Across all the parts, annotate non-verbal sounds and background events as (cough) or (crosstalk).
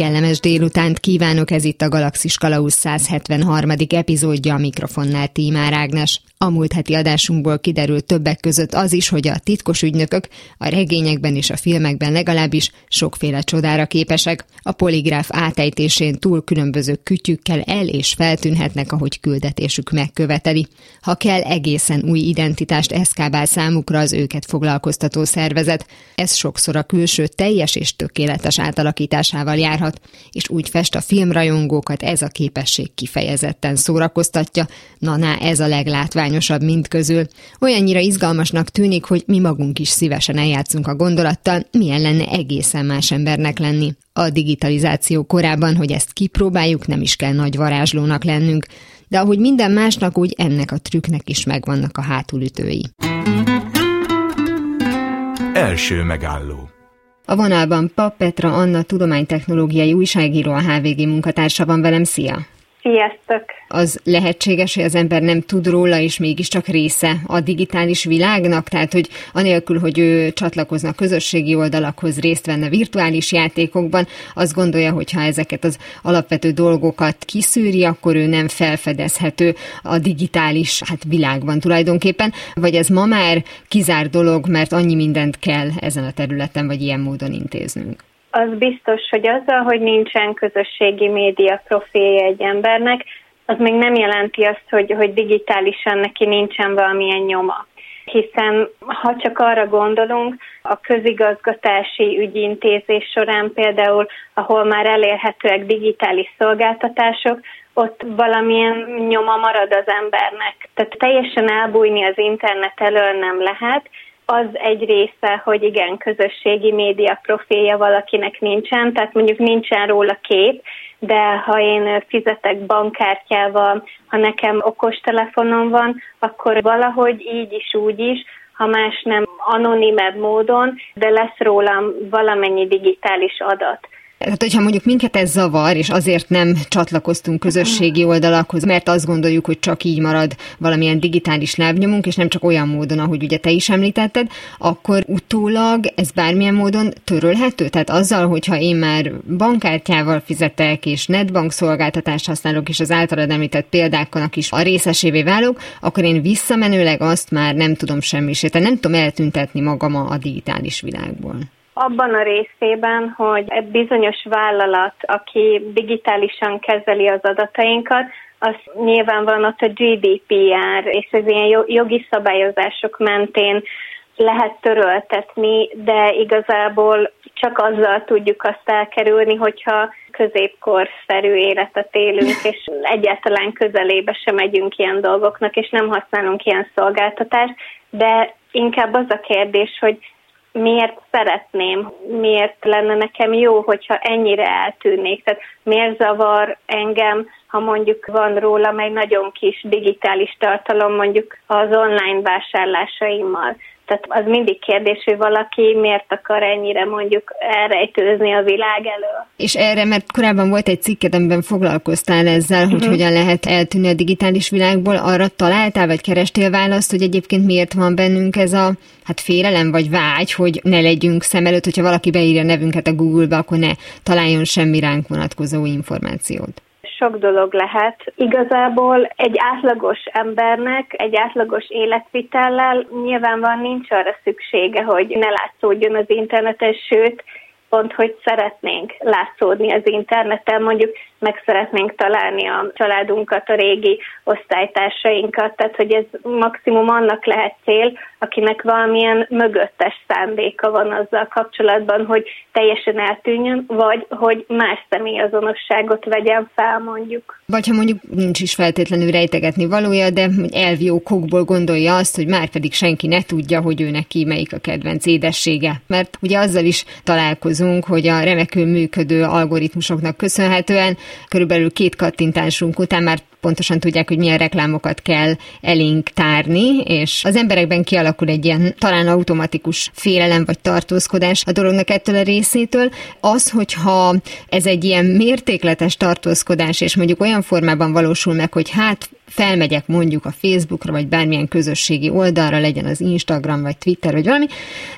Kellemes délutánt kívánok, ez itt a Galaxis Kalauz 173. epizódja a mikrofonnál Tímár Ágnes. A múlt heti adásunkból kiderült többek között az is, hogy a titkos ügynökök a regényekben és a filmekben legalábbis sokféle csodára képesek. A poligráf átejtésén túl különböző kütyükkel el és feltűnhetnek, ahogy küldetésük megköveteli. Ha kell, egészen új identitást eszkábál számukra az őket foglalkoztató szervezet. Ez sokszor a külső teljes és tökéletes átalakításával járhat, és úgy fest a filmrajongókat ez a képesség kifejezetten szórakoztatja. Na, na ez a leglátvány leglátványosabb mind közül. Olyannyira izgalmasnak tűnik, hogy mi magunk is szívesen eljátszunk a gondolattal, milyen lenne egészen más embernek lenni. A digitalizáció korában, hogy ezt kipróbáljuk, nem is kell nagy varázslónak lennünk, de ahogy minden másnak, úgy ennek a trükknek is megvannak a hátulütői. Első megálló a vonalban Pap Petra Anna tudománytechnológiai újságíró, a HVG munkatársa van velem. Szia! Sziasztok! Az lehetséges, hogy az ember nem tud róla, és mégiscsak része a digitális világnak, tehát hogy anélkül, hogy ő csatlakozna közösségi oldalakhoz, részt venne virtuális játékokban, azt gondolja, hogy ha ezeket az alapvető dolgokat kiszűri, akkor ő nem felfedezhető a digitális hát világban tulajdonképpen, vagy ez ma már kizár dolog, mert annyi mindent kell ezen a területen, vagy ilyen módon intéznünk az biztos, hogy azzal, hogy nincsen közösségi média profilja egy embernek, az még nem jelenti azt, hogy, hogy digitálisan neki nincsen valamilyen nyoma. Hiszen ha csak arra gondolunk, a közigazgatási ügyintézés során például, ahol már elérhetőek digitális szolgáltatások, ott valamilyen nyoma marad az embernek. Tehát teljesen elbújni az internet elől nem lehet, az egy része, hogy igen, közösségi média profilja valakinek nincsen, tehát mondjuk nincsen róla kép, de ha én fizetek bankkártyával, ha nekem okostelefonom van, akkor valahogy így is, úgy is, ha más nem anonimebb módon, de lesz rólam valamennyi digitális adat. Tehát, hogyha mondjuk minket ez zavar, és azért nem csatlakoztunk közösségi oldalakhoz, mert azt gondoljuk, hogy csak így marad valamilyen digitális lábnyomunk, és nem csak olyan módon, ahogy ugye te is említetted, akkor utólag ez bármilyen módon törölhető? Tehát azzal, hogyha én már bankkártyával fizetek, és netbank szolgáltatást használok, és az általad említett példáknak is a részesévé válok, akkor én visszamenőleg azt már nem tudom semmisíteni, nem tudom eltüntetni magam a digitális világból abban a részében, hogy egy bizonyos vállalat, aki digitálisan kezeli az adatainkat, az nyilván van ott a GDPR, és az ilyen jogi szabályozások mentén lehet töröltetni, de igazából csak azzal tudjuk azt elkerülni, hogyha középkorszerű életet élünk, és egyáltalán közelébe sem megyünk ilyen dolgoknak, és nem használunk ilyen szolgáltatást, de inkább az a kérdés, hogy miért szeretném, miért lenne nekem jó, hogyha ennyire eltűnnék. Tehát miért zavar engem, ha mondjuk van rólam egy nagyon kis digitális tartalom mondjuk az online vásárlásaimmal. Tehát az mindig kérdés, hogy valaki miért akar ennyire mondjuk elrejtőzni a világ elől. És erre, mert korábban volt egy cikked, amiben foglalkoztál ezzel, hogy uh-huh. hogyan lehet eltűnni a digitális világból, arra találtál, vagy kerestél választ, hogy egyébként miért van bennünk ez a hát félelem, vagy vágy, hogy ne legyünk szem előtt, hogyha valaki beírja nevünket a Google-ba, akkor ne találjon semmi ránk vonatkozó információt sok dolog lehet. Igazából egy átlagos embernek, egy átlagos életvitellel nyilvánvalóan nincs arra szüksége, hogy ne látszódjon az interneten, sőt, pont, hogy szeretnénk látszódni az interneten, mondjuk meg szeretnénk találni a családunkat, a régi osztálytársainkat, tehát hogy ez maximum annak lehet cél, akinek valamilyen mögöttes szándéka van azzal kapcsolatban, hogy teljesen eltűnjön, vagy hogy más személyazonosságot vegyen fel mondjuk. Vagy ha mondjuk nincs is feltétlenül rejtegetni valója, de elvi okokból gondolja azt, hogy már pedig senki ne tudja, hogy ő neki melyik a kedvenc édessége. Mert ugye azzal is találkozunk, hogy a remekül működő algoritmusoknak köszönhetően körülbelül két kattintásunk után már pontosan tudják, hogy milyen reklámokat kell elénk tárni, és az emberekben kialakul egy ilyen talán automatikus félelem vagy tartózkodás a dolognak ettől a részétől. Az, hogyha ez egy ilyen mértékletes tartózkodás, és mondjuk olyan formában valósul meg, hogy hát felmegyek mondjuk a Facebookra, vagy bármilyen közösségi oldalra, legyen az Instagram, vagy Twitter, vagy valami,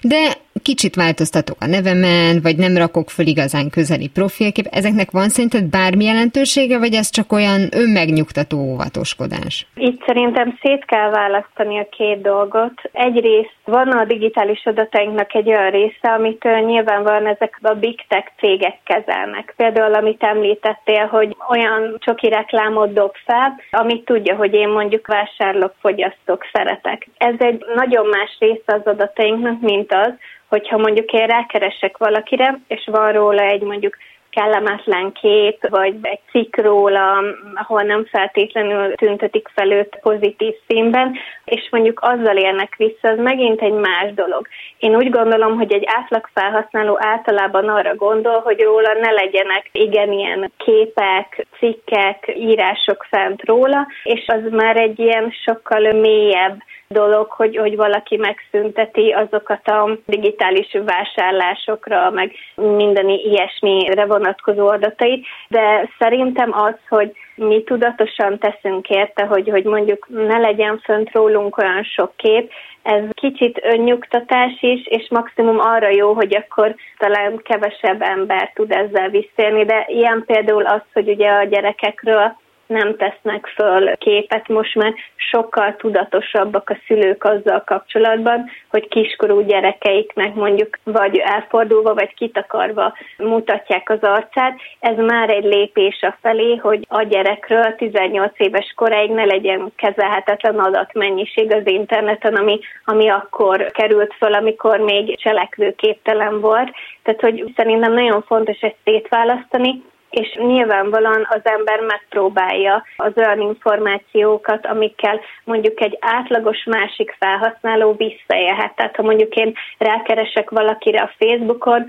de kicsit változtatok a nevemen, vagy nem rakok föl igazán közeli profilkép. Ezeknek van szerinted bármi jelentősége, vagy ez csak olyan önmegnyugtató óvatoskodás? Itt szerintem szét kell választani a két dolgot. Egyrészt van a digitális adatainknak egy olyan része, amit nyilván van ezek a big tech cégek kezelnek. Például, amit említettél, hogy olyan csoki reklámot dob fel, amit tudja, hogy én mondjuk vásárlok, fogyasztok, szeretek. Ez egy nagyon más része az adatainknak, mint az, hogyha mondjuk én rákeresek valakire, és van róla egy mondjuk kellemetlen kép, vagy egy cikk róla, ahol nem feltétlenül tüntetik fel őt pozitív színben, és mondjuk azzal érnek vissza, az megint egy más dolog. Én úgy gondolom, hogy egy átlag felhasználó általában arra gondol, hogy róla ne legyenek igen ilyen képek, cikkek, írások fent róla, és az már egy ilyen sokkal mélyebb dolog, hogy, hogy valaki megszünteti azokat a digitális vásárlásokra, meg minden ilyesmire vonatkozó adatait, de szerintem az, hogy mi tudatosan teszünk érte, hogy, hogy mondjuk ne legyen fönt rólunk olyan sok kép, ez kicsit önnyugtatás is, és maximum arra jó, hogy akkor talán kevesebb ember tud ezzel visszélni, de ilyen például az, hogy ugye a gyerekekről nem tesznek föl képet, most már sokkal tudatosabbak a szülők azzal kapcsolatban, hogy kiskorú gyerekeiknek mondjuk vagy elfordulva, vagy kitakarva mutatják az arcát. Ez már egy lépés a felé, hogy a gyerekről 18 éves koráig ne legyen kezelhetetlen adatmennyiség az interneten, ami, ami akkor került föl, amikor még cselekvőképtelen volt. Tehát, hogy szerintem nagyon fontos ezt szétválasztani, és nyilvánvalóan az ember megpróbálja az olyan információkat, amikkel mondjuk egy átlagos másik felhasználó visszaélhet. Tehát ha mondjuk én rákeresek valakire a Facebookon,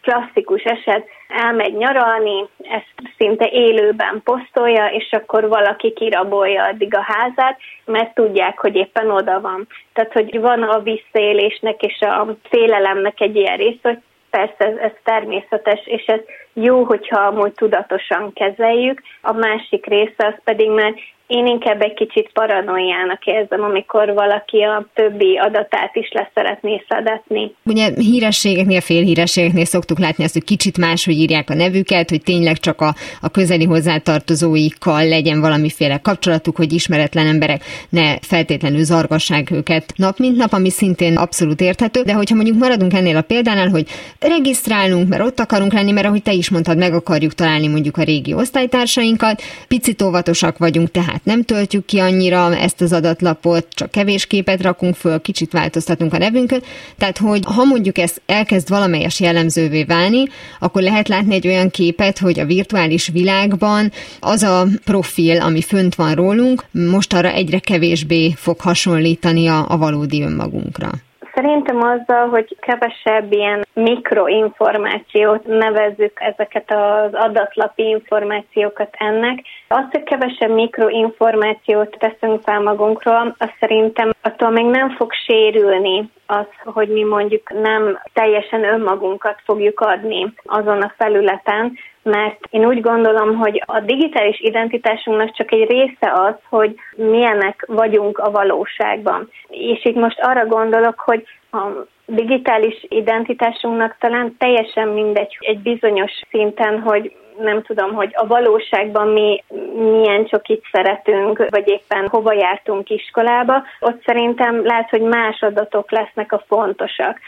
klasszikus eset, elmegy nyaralni, ezt szinte élőben posztolja, és akkor valaki kirabolja addig a házát, mert tudják, hogy éppen oda van. Tehát, hogy van a visszaélésnek és a félelemnek egy ilyen rész, hogy persze ez, ez természetes, és ez jó, hogyha amúgy tudatosan kezeljük. A másik része az pedig már én inkább egy kicsit paranoiának érzem, amikor valaki a többi adatát is leszeretné szedetni. Ugye hírességeknél, félhírességeknél szoktuk látni azt, hogy kicsit máshogy írják a nevüket, hogy tényleg csak a, a közeli hozzátartozóikkal legyen valamiféle kapcsolatuk, hogy ismeretlen emberek ne feltétlenül zargassák őket nap mint nap, ami szintén abszolút érthető. De hogyha mondjuk maradunk ennél a példánál, hogy regisztrálunk, mert ott akarunk lenni, mert ahogy te is mondtad, meg akarjuk találni mondjuk a régi osztálytársainkat, picit óvatosak vagyunk, tehát nem töltjük ki annyira ezt az adatlapot, csak kevés képet rakunk föl, kicsit változtatunk a nevünkön. Tehát, hogy ha mondjuk ez elkezd valamelyes jellemzővé válni, akkor lehet látni egy olyan képet, hogy a virtuális világban az a profil, ami fönt van rólunk, most arra egyre kevésbé fog hasonlítani a, a valódi önmagunkra. Szerintem azzal, hogy kevesebb ilyen mikroinformációt nevezzük ezeket az adatlapi információkat ennek, az, hogy kevesebb mikroinformációt teszünk fel magunkról, az szerintem attól még nem fog sérülni az, hogy mi mondjuk nem teljesen önmagunkat fogjuk adni azon a felületen, mert én úgy gondolom, hogy a digitális identitásunknak csak egy része az, hogy milyenek vagyunk a valóságban. És itt most arra gondolok, hogy a digitális identitásunknak talán teljesen mindegy egy bizonyos szinten, hogy nem tudom, hogy a valóságban mi milyen csokit szeretünk, vagy éppen hova jártunk iskolába, ott szerintem lehet, hogy más adatok lesznek a fontosak.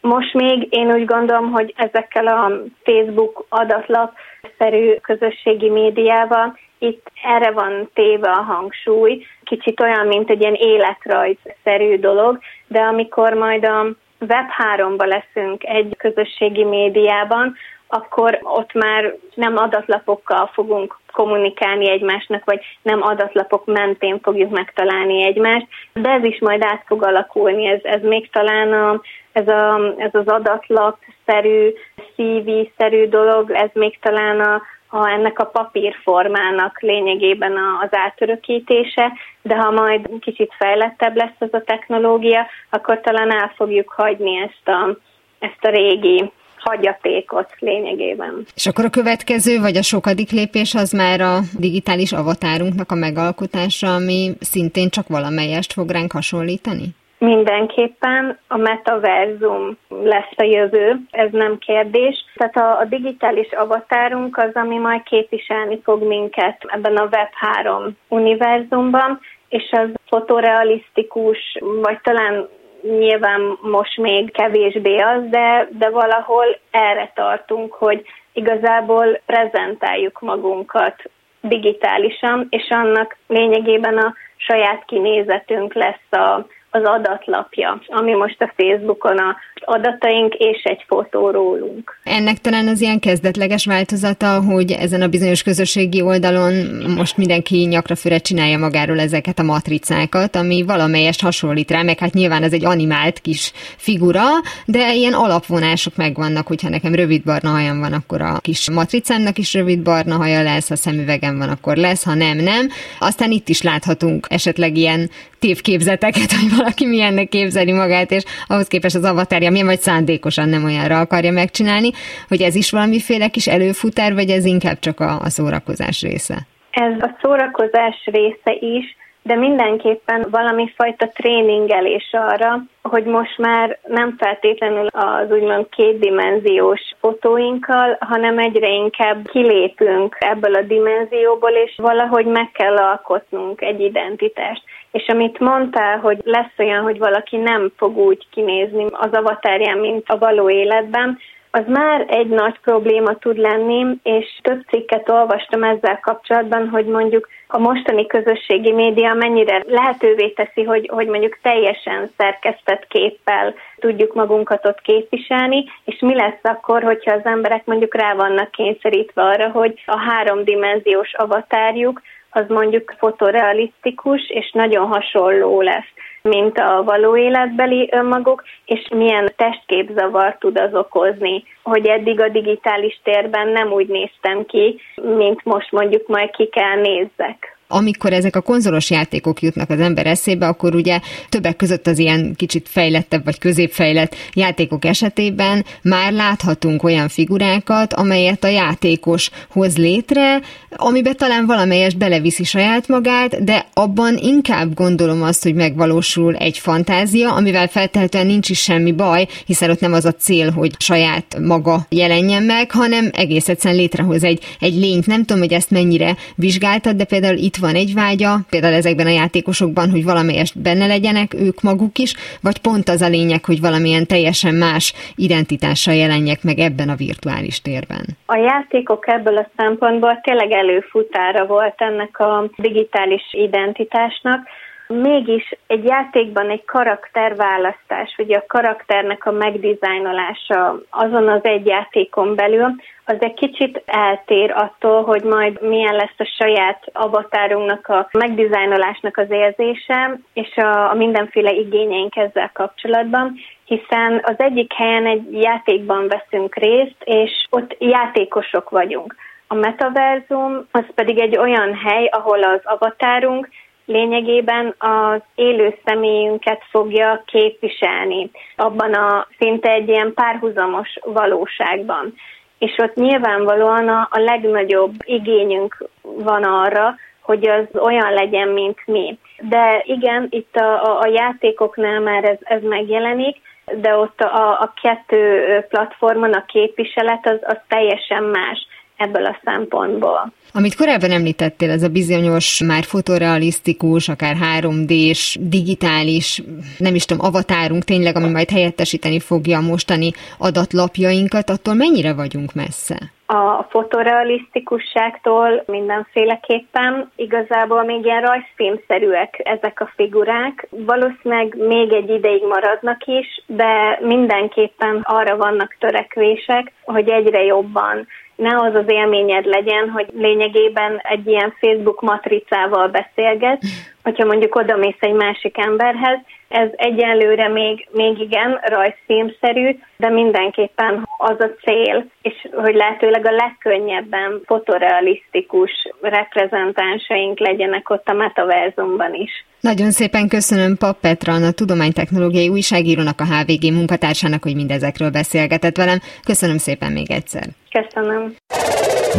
Most még én úgy gondolom, hogy ezekkel a Facebook adatlap-szerű közösségi médiával itt erre van téve a hangsúly, kicsit olyan, mint egy ilyen életrajz-szerű dolog, de amikor majd a Web3-ba leszünk egy közösségi médiában, akkor ott már nem adatlapokkal fogunk kommunikálni egymásnak, vagy nem adatlapok mentén fogjuk megtalálni egymást, de ez is majd át fog alakulni, ez, ez még talán a, ez, a, ez az adatlap-szerű, CV-szerű dolog, ez még talán a a, ennek a papírformának lényegében az átörökítése, de ha majd kicsit fejlettebb lesz ez a technológia, akkor talán el fogjuk hagyni ezt a, ezt a régi hagyatékot lényegében. És akkor a következő, vagy a sokadik lépés az már a digitális avatárunknak a megalkotása, ami szintén csak valamelyest fog ránk hasonlítani? Mindenképpen a metaverzum lesz a jövő, ez nem kérdés. Tehát a, a digitális avatárunk az, ami majd képviselni fog minket ebben a Web3 univerzumban, és az fotorealisztikus, vagy talán nyilván most még kevésbé az, de, de valahol erre tartunk, hogy igazából prezentáljuk magunkat digitálisan, és annak lényegében a saját kinézetünk lesz a, az adatlapja, ami most a Facebookon a adataink és egy fotó rólunk. Ennek talán az ilyen kezdetleges változata, hogy ezen a bizonyos közösségi oldalon most mindenki nyakra füre csinálja magáról ezeket a matricákat, ami valamelyest hasonlít rá, meg hát nyilván ez egy animált kis figura, de ilyen alapvonások megvannak, hogyha nekem rövid barna hajam van, akkor a kis matricámnak is rövid barna haja lesz, ha szemüvegem van, akkor lesz, ha nem, nem. Aztán itt is láthatunk esetleg ilyen tévképzeteket, hogy valaki milyennek képzeli magát, és ahhoz képest az avatárja milyen vagy szándékosan nem olyanra akarja megcsinálni, hogy ez is valamiféle kis előfutár, vagy ez inkább csak a, a szórakozás része? Ez a szórakozás része is, de mindenképpen valami fajta tréningelés arra, hogy most már nem feltétlenül az úgymond kétdimenziós fotóinkkal, hanem egyre inkább kilépünk ebből a dimenzióból, és valahogy meg kell alkotnunk egy identitást. És amit mondtál, hogy lesz olyan, hogy valaki nem fog úgy kinézni az avatárján, mint a való életben, az már egy nagy probléma tud lenni, és több cikket olvastam ezzel kapcsolatban, hogy mondjuk a mostani közösségi média mennyire lehetővé teszi, hogy, hogy mondjuk teljesen szerkesztett képpel tudjuk magunkat ott képviselni, és mi lesz akkor, hogyha az emberek mondjuk rá vannak kényszerítve arra, hogy a háromdimenziós avatárjuk az mondjuk fotorealisztikus és nagyon hasonló lesz mint a való életbeli önmaguk, és milyen testképzavar tud az okozni, hogy eddig a digitális térben nem úgy néztem ki, mint most mondjuk majd ki kell nézzek amikor ezek a konzolos játékok jutnak az ember eszébe, akkor ugye többek között az ilyen kicsit fejlettebb vagy középfejlett játékok esetében már láthatunk olyan figurákat, amelyet a játékos hoz létre, amiben talán valamelyest beleviszi saját magát, de abban inkább gondolom azt, hogy megvalósul egy fantázia, amivel feltehetően nincs is semmi baj, hiszen ott nem az a cél, hogy saját maga jelenjen meg, hanem egész egyszerűen létrehoz egy, egy lényt. Nem tudom, hogy ezt mennyire vizsgáltad, de például itt van egy vágya, például ezekben a játékosokban, hogy valamelyest benne legyenek ők maguk is, vagy pont az a lényeg, hogy valamilyen teljesen más identitással jelenjek meg ebben a virtuális térben? A játékok ebből a szempontból tényleg előfutára volt ennek a digitális identitásnak, mégis egy játékban egy karakterválasztás, vagy a karakternek a megdizájnolása azon az egy játékon belül, az egy kicsit eltér attól, hogy majd milyen lesz a saját avatárunknak a megdizájnolásnak az érzése, és a, a mindenféle igényeink ezzel kapcsolatban, hiszen az egyik helyen egy játékban veszünk részt, és ott játékosok vagyunk. A metaverzum az pedig egy olyan hely, ahol az avatárunk lényegében az élő személyünket fogja képviselni abban a szinte egy ilyen párhuzamos valóságban. És ott nyilvánvalóan a, a legnagyobb igényünk van arra, hogy az olyan legyen, mint mi. De igen, itt a, a, a játékoknál már ez, ez megjelenik, de ott a, a kettő platformon a képviselet az, az teljesen más ebből a szempontból. Amit korábban említettél, ez a bizonyos, már fotorealisztikus, akár 3D-s, digitális, nem is tudom, avatárunk tényleg, ami majd helyettesíteni fogja a mostani adatlapjainkat, attól mennyire vagyunk messze? a fotorealisztikusságtól mindenféleképpen. Igazából még ilyen rajzfilmszerűek ezek a figurák. Valószínűleg még egy ideig maradnak is, de mindenképpen arra vannak törekvések, hogy egyre jobban ne az az élményed legyen, hogy lényegében egy ilyen Facebook matricával beszélget, hogyha mondjuk oda mész egy másik emberhez, ez egyelőre még, még igen rajzfilmszerű, de mindenképpen az a cél, és hogy lehetőleg a legkönnyebben fotorealisztikus reprezentánsaink legyenek ott a metaverzumban is. Nagyon szépen köszönöm Pap Petra, a tudománytechnológiai újságírónak, a HVG munkatársának, hogy mindezekről beszélgetett velem. Köszönöm szépen még egyszer. Köszönöm.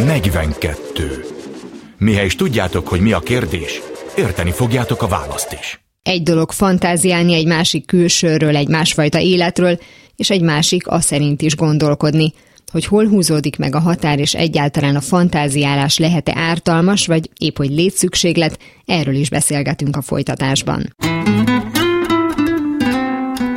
42. Mihez is tudjátok, hogy mi a kérdés, érteni fogjátok a választ is. Egy dolog fantáziálni egy másik külsőről, egy másfajta életről, és egy másik a szerint is gondolkodni, hogy hol húzódik meg a határ, és egyáltalán a fantáziálás lehet-e ártalmas, vagy épp hogy létszükséglet, erről is beszélgetünk a folytatásban.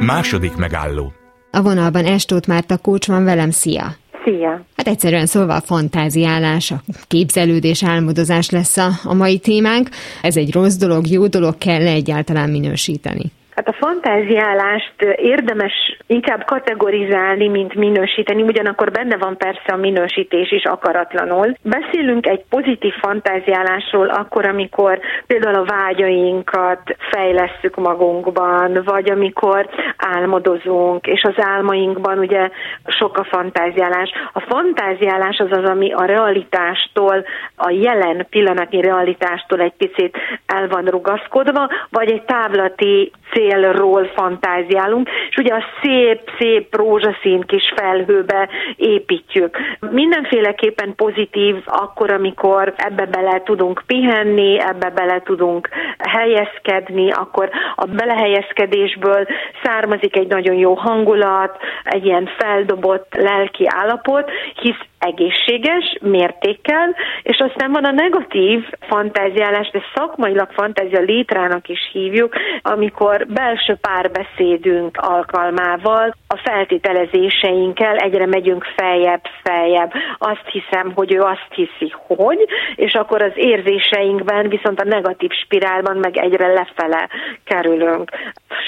Második megálló. A vonalban Estót Márta Kócs van velem, szia! Szia! Hát egyszerűen szólva a fantáziálás, a képzelődés, álmodozás lesz a, a mai témánk. Ez egy rossz dolog, jó dolog, kell egyáltalán minősíteni? Hát a fantáziálást érdemes inkább kategorizálni, mint minősíteni, ugyanakkor benne van persze a minősítés is akaratlanul. Beszélünk egy pozitív fantáziálásról akkor, amikor például a vágyainkat fejlesszük magunkban, vagy amikor álmodozunk, és az álmainkban ugye sok a fantáziálás. A fantáziálás az az, ami a realitástól, a jelen pillanatnyi realitástól egy picit el van rugaszkodva, vagy egy távlati célról fantáziálunk, és ugye a szép-szép rózsaszín kis felhőbe építjük. Mindenféleképpen pozitív akkor, amikor ebbe bele tudunk pihenni, ebbe bele tudunk helyezkedni, akkor a belehelyezkedésből származik egy nagyon jó hangulat, egy ilyen feldobott lelki állapot, hisz egészséges mértékkel, és aztán van a negatív fantáziálás, de szakmailag fantázia létrának is hívjuk, amikor belső párbeszédünk alkalmával, a feltételezéseinkkel egyre megyünk feljebb, feljebb. Azt hiszem, hogy ő azt hiszi, hogy, és akkor az érzéseinkben viszont a negatív spirálban meg egyre lefele kerülünk.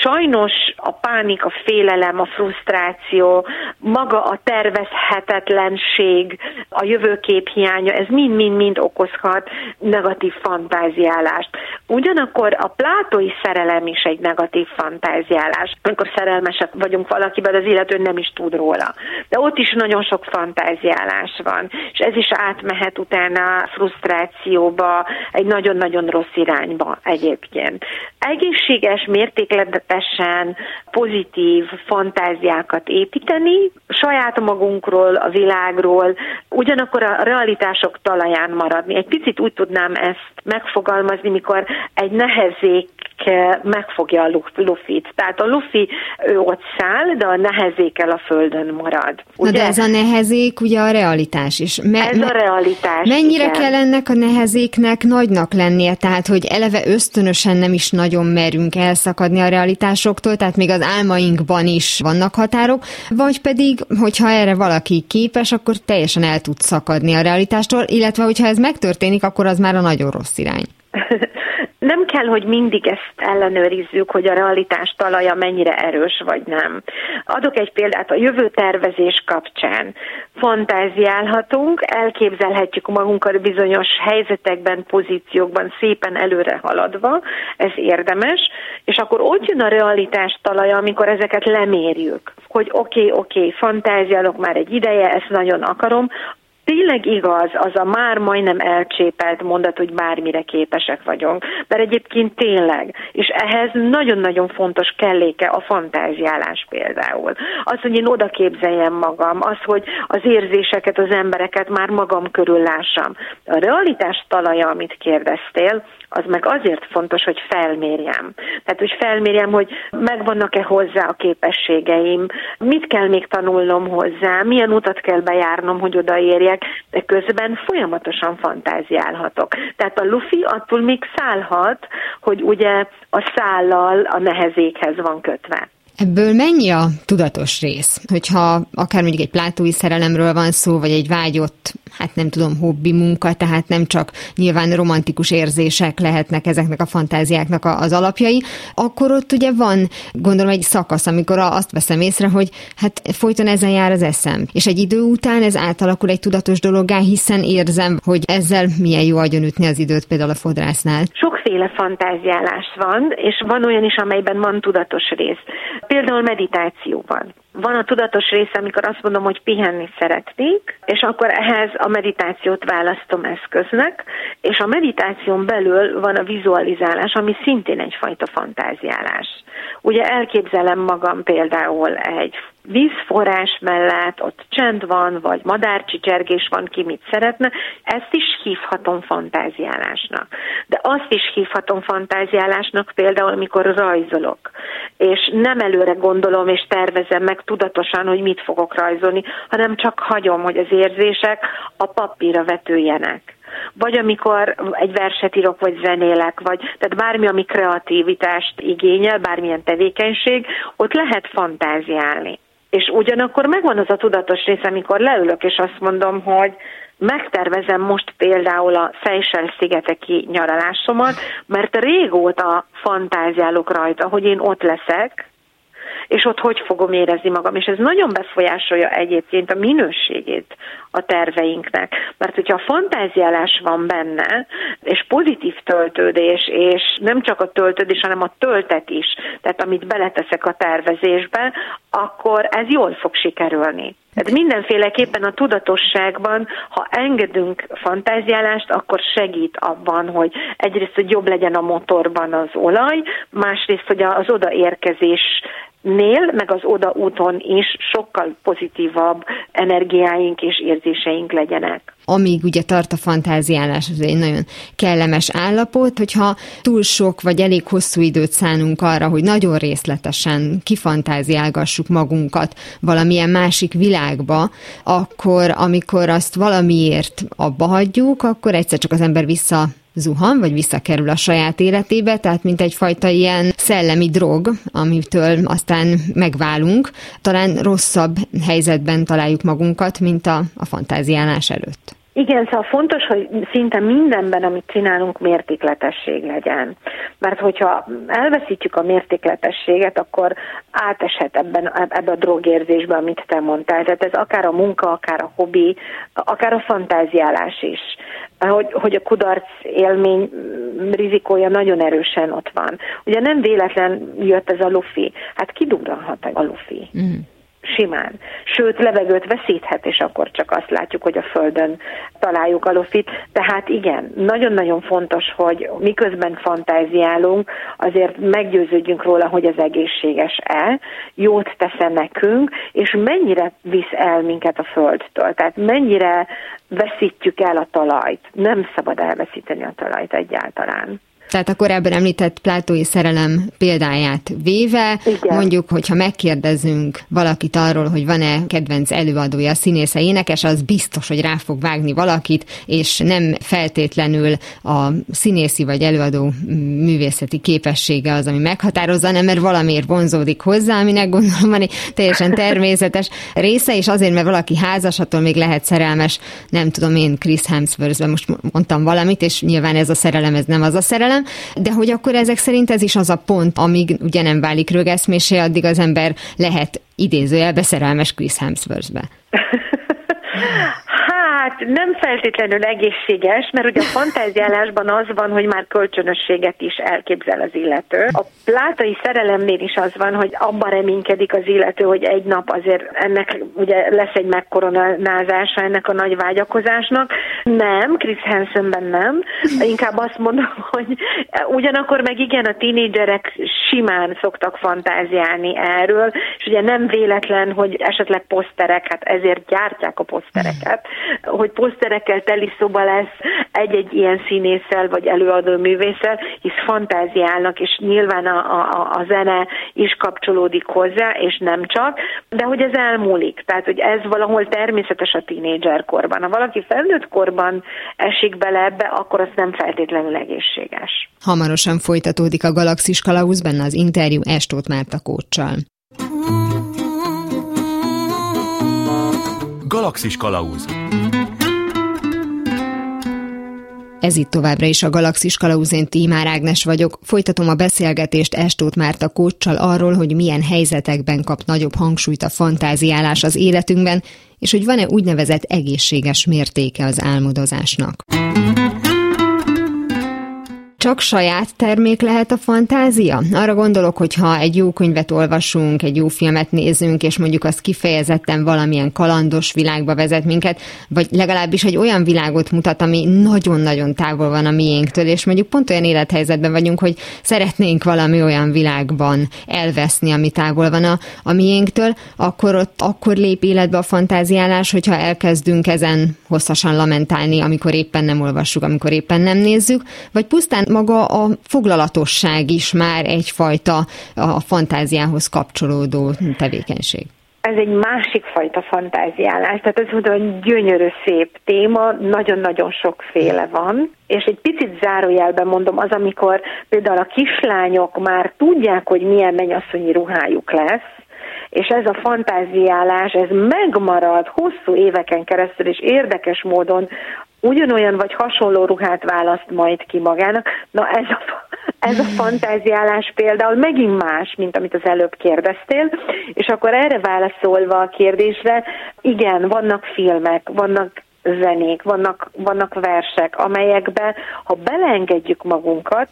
Sajnos a pánik, a félelem, a frusztráció, maga a tervezhetetlenség, feszültség, a jövőkép hiánya, ez mind-mind-mind okozhat negatív fantáziálást. Ugyanakkor a plátói szerelem is egy negatív fantáziálás. Amikor szerelmesek vagyunk valakiben, az illető nem is tud róla. De ott is nagyon sok fantáziálás van, és ez is átmehet utána frusztrációba, egy nagyon-nagyon rossz irányba egyébként. Egészséges, mértékletesen pozitív fantáziákat építeni, saját magunkról, a világról, ugyanakkor a realitások talaján maradni. Egy picit úgy tudnám ezt megfogalmazni, mikor egy nehezék megfogja a lufit. Tehát a lufi ő ott száll, de a nehezékel a földön marad. Ugye? Na de ez a nehezék ugye a realitás is. Me- ez a realitás. Mennyire igen. kell ennek a nehezéknek nagynak lennie? Tehát, hogy eleve ösztönösen nem is nagyon merünk elszakadni a realitásoktól, tehát még az álmainkban is vannak határok, vagy pedig, hogyha erre valaki képes, akkor teljesen el tud szakadni a realitástól, illetve hogyha ez megtörténik, akkor az már a nagyon rossz irány. (laughs) nem kell, hogy mindig ezt ellenőrizzük, hogy a realitás talaja mennyire erős vagy nem. Adok egy példát a jövő tervezés kapcsán. Fantáziálhatunk, elképzelhetjük magunkat bizonyos helyzetekben, pozíciókban szépen előre haladva, ez érdemes, és akkor ott jön a realitás talaja, amikor ezeket lemérjük, hogy oké, okay, oké, okay, fantáziálok már egy ideje, ezt nagyon akarom, tényleg igaz az a már majdnem elcsépelt mondat, hogy bármire képesek vagyunk, mert egyébként tényleg, és ehhez nagyon-nagyon fontos kelléke a fantáziálás például. Az, hogy én oda képzeljem magam, az, hogy az érzéseket, az embereket már magam körül lássam. A realitás talaja, amit kérdeztél, az meg azért fontos, hogy felmérjem. Tehát, hogy felmérjem, hogy megvannak-e hozzá a képességeim, mit kell még tanulnom hozzá, milyen utat kell bejárnom, hogy odaérjek, de közben folyamatosan fantáziálhatok. Tehát a lufi attól még szállhat, hogy ugye a szállal a nehezékhez van kötve. Ebből mennyi a tudatos rész? Hogyha akár mondjuk egy plátói szerelemről van szó, vagy egy vágyott, hát nem tudom, hobbi munka, tehát nem csak nyilván romantikus érzések lehetnek ezeknek a fantáziáknak az alapjai, akkor ott ugye van, gondolom, egy szakasz, amikor azt veszem észre, hogy hát folyton ezen jár az eszem. És egy idő után ez átalakul egy tudatos dologgá, hiszen érzem, hogy ezzel milyen jó agyonütni az időt például a fodrásznál. Sokféle fantáziálás van, és van olyan is, amelyben van tudatos rész. Például meditációban. Van a tudatos része, amikor azt mondom, hogy pihenni szeretnék, és akkor ehhez a meditációt választom eszköznek, és a meditáción belül van a vizualizálás, ami szintén egyfajta fantáziálás. Ugye elképzelem magam például egy vízforrás mellett, ott csend van, vagy madárcsicsergés van, ki mit szeretne, ezt is hívhatom fantáziálásnak. De azt is hívhatom fantáziálásnak például, amikor rajzolok, és nem előre gondolom és tervezem meg tudatosan, hogy mit fogok rajzolni, hanem csak hagyom, hogy az érzések a papírra vetüljenek vagy amikor egy verset írok, vagy zenélek, vagy tehát bármi, ami kreativitást igényel, bármilyen tevékenység, ott lehet fantáziálni. És ugyanakkor megvan az a tudatos rész, amikor leülök, és azt mondom, hogy megtervezem most például a Seychelles szigeteki nyaralásomat, mert régóta fantáziálok rajta, hogy én ott leszek, és ott hogy fogom érezni magam. És ez nagyon befolyásolja egyébként a minőségét a terveinknek. Mert hogyha a fantáziálás van benne, és pozitív töltődés, és nem csak a töltődés, hanem a töltet is, tehát amit beleteszek a tervezésbe, akkor ez jól fog sikerülni. Tehát mindenféleképpen a tudatosságban, ha engedünk fantáziálást, akkor segít abban, hogy egyrészt, hogy jobb legyen a motorban az olaj, másrészt, hogy az odaérkezés nél, meg az oda úton is sokkal pozitívabb energiáink és érzéseink legyenek. Amíg ugye tart a fantáziálás, az egy nagyon kellemes állapot, hogyha túl sok vagy elég hosszú időt szánunk arra, hogy nagyon részletesen kifantáziálgassuk magunkat valamilyen másik világba, akkor amikor azt valamiért abba hagyjuk, akkor egyszer csak az ember vissza zuhan, vagy visszakerül a saját életébe, tehát mint egyfajta ilyen szellemi drog, amitől aztán megválunk, talán rosszabb helyzetben találjuk magunkat, mint a, a fantáziálás előtt. Igen, szóval fontos, hogy szinte mindenben, amit csinálunk, mértékletesség legyen. Mert hogyha elveszítjük a mértékletességet, akkor áteshet ebben, ebbe a drogérzésbe, amit te mondtál. Tehát ez akár a munka, akár a hobbi, akár a fantáziálás is. Hogy, hogy a kudarc élmény rizikója nagyon erősen ott van. Ugye nem véletlen jött ez a lufi. Hát kidurranhat a lufi. Mm simán. Sőt, levegőt veszíthet, és akkor csak azt látjuk, hogy a Földön találjuk a lofit. Tehát igen, nagyon-nagyon fontos, hogy miközben fantáziálunk, azért meggyőződjünk róla, hogy ez egészséges-e, jót tesz nekünk, és mennyire visz el minket a Földtől. Tehát mennyire veszítjük el a talajt. Nem szabad elveszíteni a talajt egyáltalán. Tehát a korábban említett plátói szerelem példáját véve, Igen. mondjuk, hogyha megkérdezünk valakit arról, hogy van-e kedvenc előadója, színésze, énekes, az biztos, hogy rá fog vágni valakit, és nem feltétlenül a színészi vagy előadó művészeti képessége az, ami meghatározza, hanem mert valamiért vonzódik hozzá, aminek gondolom van egy teljesen természetes része, és azért, mert valaki házas, attól még lehet szerelmes, nem tudom én, Chris hemsworth most mondtam valamit, és nyilván ez a szerelem, ez nem az a szerelem, de hogy akkor ezek szerint ez is az a pont, amíg ugye nem válik rögeszmésé, addig az ember lehet idézőjelbe szerelmes Chris Hemsworthbe. (laughs) Hát nem feltétlenül egészséges, mert ugye a fantáziálásban az van, hogy már kölcsönösséget is elképzel az illető. A plátai szerelemnél is az van, hogy abban reménykedik az illető, hogy egy nap azért ennek ugye lesz egy megkoronázása ennek a nagy vágyakozásnak. Nem, Chris Hansenben nem. Inkább azt mondom, hogy ugyanakkor meg igen, a tínédzserek simán szoktak fantáziálni erről, és ugye nem véletlen, hogy esetleg poszterek, hát ezért gyártják a posztereket, hogy poszterekkel teli szoba lesz egy-egy ilyen színésszel vagy előadó művésszel, hisz fantáziálnak, és nyilván a, a, a zene is kapcsolódik hozzá, és nem csak, de hogy ez elmúlik. Tehát, hogy ez valahol természetes a tínédzser korban. Ha valaki felnőtt korban esik bele ebbe, akkor az nem feltétlenül egészséges. Hamarosan folytatódik a Galaxis Kalauz, benne az interjú Estót Márta kócsal. Galaxis Kalauz ez itt továbbra is a Galaxis Kalauzén Tímár Ágnes vagyok. Folytatom a beszélgetést Estót Márta kócsal arról, hogy milyen helyzetekben kap nagyobb hangsúlyt a fantáziálás az életünkben, és hogy van-e úgynevezett egészséges mértéke az álmodozásnak. Csak saját termék lehet a fantázia? Arra gondolok, hogy ha egy jó könyvet olvasunk, egy jó filmet nézünk, és mondjuk az kifejezetten valamilyen kalandos világba vezet minket, vagy legalábbis egy olyan világot mutat, ami nagyon-nagyon távol van a miénktől, és mondjuk pont olyan élethelyzetben vagyunk, hogy szeretnénk valami olyan világban elveszni, ami távol van a, a miénktől, akkor ott akkor lép életbe a fantáziálás, hogyha elkezdünk ezen hosszasan lamentálni, amikor éppen nem olvassuk, amikor éppen nem nézzük, vagy pusztán maga a foglalatosság is már egyfajta a fantáziához kapcsolódó tevékenység. Ez egy másik fajta fantáziálás, tehát ez mondom, gyönyörű szép téma, nagyon-nagyon sokféle van, és egy picit zárójelben mondom, az, amikor például a kislányok már tudják, hogy milyen mennyasszonyi ruhájuk lesz, és ez a fantáziálás, ez megmarad hosszú éveken keresztül, és érdekes módon ugyanolyan vagy hasonló ruhát választ majd ki magának. Na ez a, ez a fantáziálás például megint más, mint amit az előbb kérdeztél, és akkor erre válaszolva a kérdésre, igen, vannak filmek, vannak zenék, vannak, vannak versek, amelyekbe, ha beleengedjük magunkat,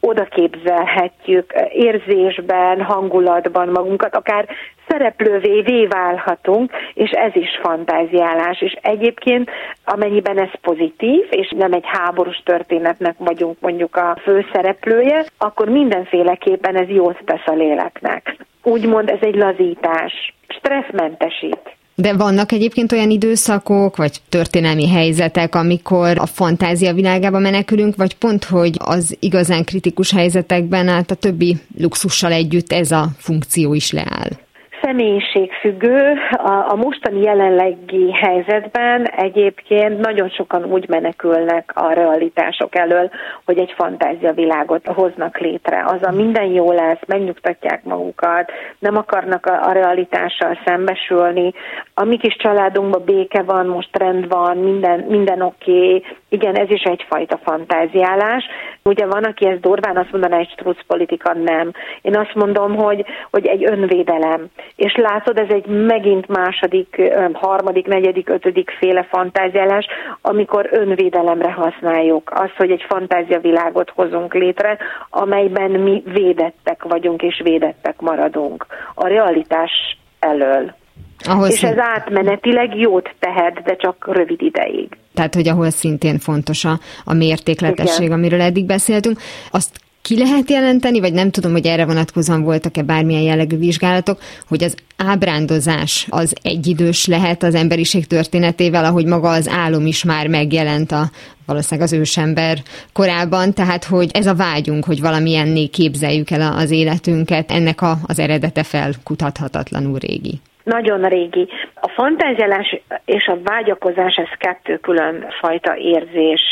oda képzelhetjük érzésben, hangulatban magunkat, akár szereplővé válhatunk, és ez is fantáziálás. És egyébként, amennyiben ez pozitív, és nem egy háborús történetnek vagyunk mondjuk a főszereplője, akkor mindenféleképpen ez jót tesz a léleknek. Úgymond ez egy lazítás, stresszmentesít. De vannak egyébként olyan időszakok, vagy történelmi helyzetek, amikor a fantázia világába menekülünk, vagy pont, hogy az igazán kritikus helyzetekben át a többi luxussal együtt ez a funkció is leáll? Személyiségfüggő. A, a mostani jelenlegi helyzetben egyébként nagyon sokan úgy menekülnek a realitások elől, hogy egy fantázia világot hoznak létre. Az a minden jó lesz, megnyugtatják magukat, nem akarnak a, a realitással szembesülni. A mi kis családunkban béke van, most rend van, minden, minden oké. Okay. Igen, ez is egyfajta fantáziálás. Ugye van, aki ezt durván azt mondaná, egy struc politika, nem. Én azt mondom, hogy, hogy egy önvédelem és látod, ez egy megint második, harmadik, negyedik, ötödik féle fantáziálás, amikor önvédelemre használjuk. Az, hogy egy fantáziavilágot hozunk létre, amelyben mi védettek vagyunk és védettek maradunk. A realitás elől. Ahol és szint... ez átmenetileg jót tehet, de csak rövid ideig. Tehát, hogy ahol szintén fontos a, a mértékletesség, Igen. amiről eddig beszéltünk. Azt ki lehet jelenteni, vagy nem tudom, hogy erre vonatkozóan voltak-e bármilyen jellegű vizsgálatok, hogy az ábrándozás az egyidős lehet az emberiség történetével, ahogy maga az álom is már megjelent a valószínűleg az ősember korában, tehát hogy ez a vágyunk, hogy valamilyenné képzeljük el az életünket, ennek a, az eredete felkutathatatlanul régi nagyon régi. A fantáziálás és a vágyakozás, ez kettő külön fajta érzés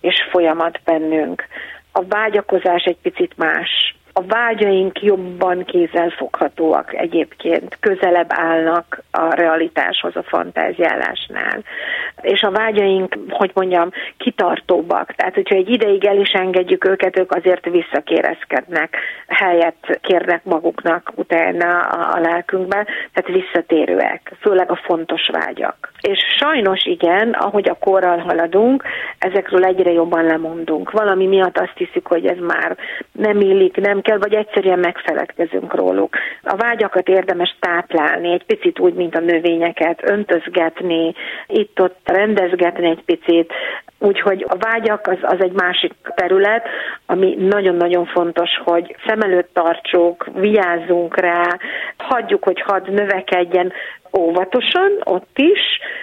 és folyamat bennünk a vágyakozás egy picit más a vágyaink jobban kézzelfoghatóak egyébként, közelebb állnak a realitáshoz a fantáziálásnál. És a vágyaink, hogy mondjam, kitartóbbak. Tehát, hogyha egy ideig el is engedjük őket, ők azért visszakérezkednek, helyet kérnek maguknak utána a, a lelkünkben, tehát visszatérőek, főleg a fontos vágyak. És sajnos igen, ahogy a korral haladunk, ezekről egyre jobban lemondunk. Valami miatt azt hiszük, hogy ez már nem illik, nem kell, vagy egyszerűen megfeledkezünk róluk. A vágyakat érdemes táplálni, egy picit úgy, mint a növényeket, öntözgetni, itt-ott rendezgetni egy picit, Úgyhogy a vágyak az, az egy másik terület, ami nagyon-nagyon fontos, hogy szem előtt tartsuk, vigyázzunk rá, hagyjuk, hogy hadd növekedjen, óvatosan ott is,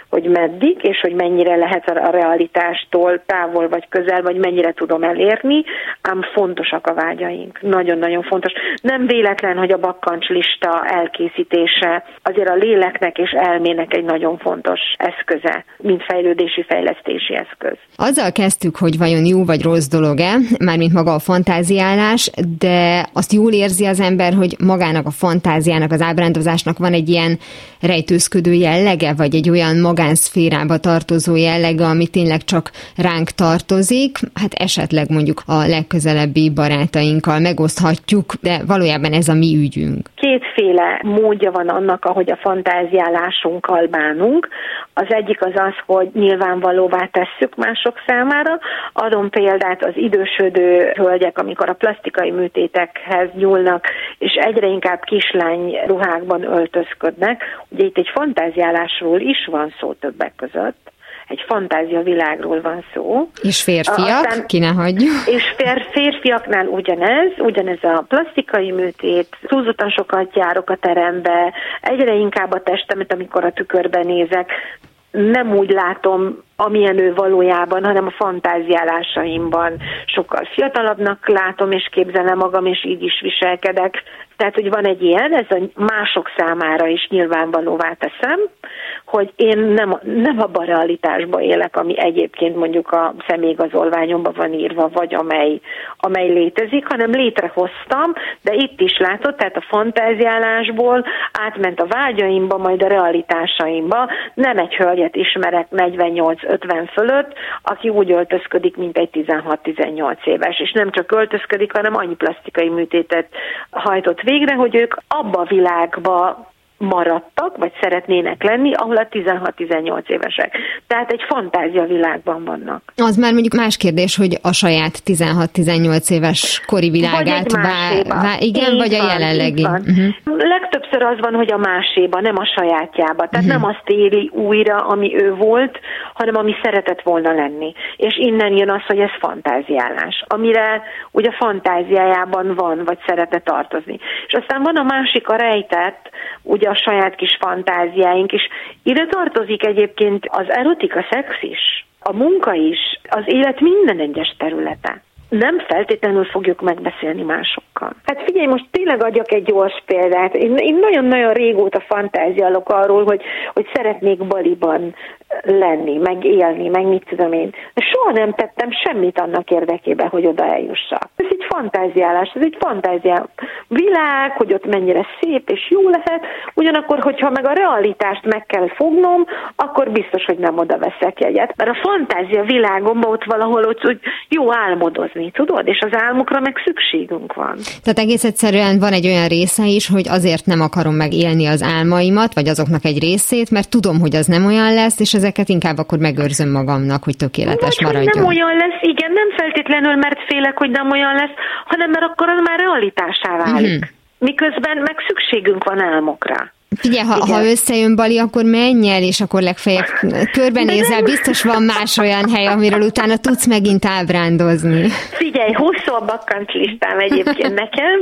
hogy meddig, és hogy mennyire lehet a realitástól távol vagy közel, vagy mennyire tudom elérni, ám fontosak a vágyaink. Nagyon-nagyon fontos. Nem véletlen, hogy a bakkancslista elkészítése azért a léleknek és elmének egy nagyon fontos eszköze, mint fejlődési, fejlesztési eszköz. Azzal kezdtük, hogy vajon jó vagy rossz dolog-e, mármint maga a fantáziálás, de azt jól érzi az ember, hogy magának a fantáziának, az ábrándozásnak van egy ilyen rej rejtőzködő jellege, vagy egy olyan magánszférába tartozó jellege, ami tényleg csak ránk tartozik, hát esetleg mondjuk a legközelebbi barátainkkal megoszthatjuk, de valójában ez a mi ügyünk. Kétféle módja van annak, ahogy a fantáziálásunkkal bánunk. Az egyik az az, hogy nyilvánvalóvá tesszük mások számára. Adom példát az idősödő hölgyek, amikor a plastikai műtétekhez nyúlnak, és egyre inkább kislány ruhákban öltözködnek. Ugye itt egy fantáziálásról is van szó többek között egy fantázia világról van szó. És férfiak, Aztán, ki ne hagyjuk. És fér, férfiaknál ugyanez, ugyanez a plastikai műtét, túlzottan sokat járok a terembe, egyre inkább a testemet, amikor a tükörben nézek, nem úgy látom, amilyen ő valójában, hanem a fantáziálásaimban sokkal fiatalabbnak látom, és képzelem magam, és így is viselkedek. Tehát, hogy van egy ilyen, ez a mások számára is nyilvánvalóvá teszem, hogy én nem, nem a realitásba élek, ami egyébként mondjuk a személyigazolványomban van írva, vagy amely, amely létezik, hanem létrehoztam, de itt is látod, tehát a fantáziálásból átment a vágyaimba, majd a realitásaimba. Nem egy hölgyet ismerek 48-50 fölött, aki úgy öltözködik, mint egy 16-18 éves, és nem csak öltözködik, hanem annyi plastikai műtétet hajtott végre, hogy ők abba a világba maradtak, vagy szeretnének lenni, ahol a 16-18 évesek. Tehát egy fantázia világban vannak. Az már mondjuk más kérdés, hogy a saját 16-18 éves kori világát vá, vá, igen, így vagy van, a jelenlegi. Uh-huh. Legtöbbször az van, hogy a máséba, nem a sajátjába. Tehát uh-huh. nem azt éli újra, ami ő volt, hanem ami szeretett volna lenni. És innen jön az, hogy ez fantáziálás, amire ugye a fantáziájában van, vagy szeretne tartozni. És aztán van a másik, a rejtett, ugye a saját kis fantáziáink, és ide tartozik egyébként az erotika, szex is, a munka is, az élet minden egyes területe nem feltétlenül fogjuk megbeszélni másokkal. Hát figyelj, most tényleg adjak egy gyors példát. Én, én nagyon-nagyon régóta fantáziálok arról, hogy, hogy szeretnék Baliban lenni, meg élni, meg mit tudom én. De soha nem tettem semmit annak érdekében, hogy oda eljussak. Ez egy fantáziálás, ez egy fantázia világ, hogy ott mennyire szép és jó lehet, ugyanakkor, hogyha meg a realitást meg kell fognom, akkor biztos, hogy nem oda veszek jegyet. Mert a fantázia világomban ott valahol ott hogy jó álmodozni, tudod? És az álmokra meg szükségünk van. Tehát egész egyszerűen van egy olyan része is, hogy azért nem akarom megélni az álmaimat, vagy azoknak egy részét, mert tudom, hogy az nem olyan lesz, és ezeket inkább akkor megőrzöm magamnak, hogy tökéletes Vagy, maradjon. nem olyan lesz, igen, nem feltétlenül, mert félek, hogy nem olyan lesz, hanem mert akkor az már realitásá válik. Mm-hmm. Miközben meg szükségünk van álmokra. Figyelj, ha, ha összejön Bali, akkor menj el, és akkor legfeljebb körbenézel, biztos van más olyan hely, amiről utána tudsz megint ábrándozni. Figyelj, hosszú a bakkancs listám egyébként nekem.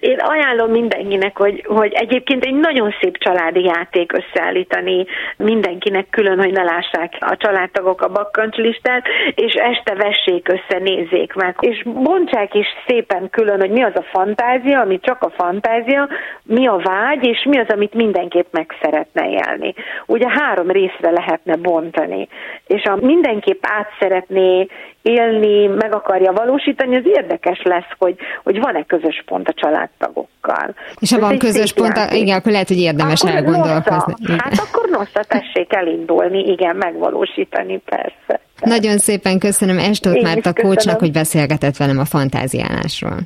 Én ajánlom mindenkinek, hogy, hogy egyébként egy nagyon szép családi játék összeállítani mindenkinek külön, hogy ne lássák a családtagok a bakkancs listát, és este vessék össze, nézzék meg, és bontsák is szépen külön, hogy mi az a fantázia, ami csak a fantázia, mi a vágy, és mi az, amit mindenképp meg szeretne élni. Ugye három részre lehetne bontani, és a mindenképp át szeretné élni, meg akarja valósítani, az érdekes lesz, hogy, hogy van-e közös pont a családtagokkal. És ha van közös pont, a, igen, akkor lehet, hogy érdemes akkor elgondolkozni. Nosza. Hát akkor nosza, tessék elindulni, igen, megvalósítani, persze. Nagyon szépen köszönöm Estót Márta Kócsnak, hogy beszélgetett velem a fantáziálásról.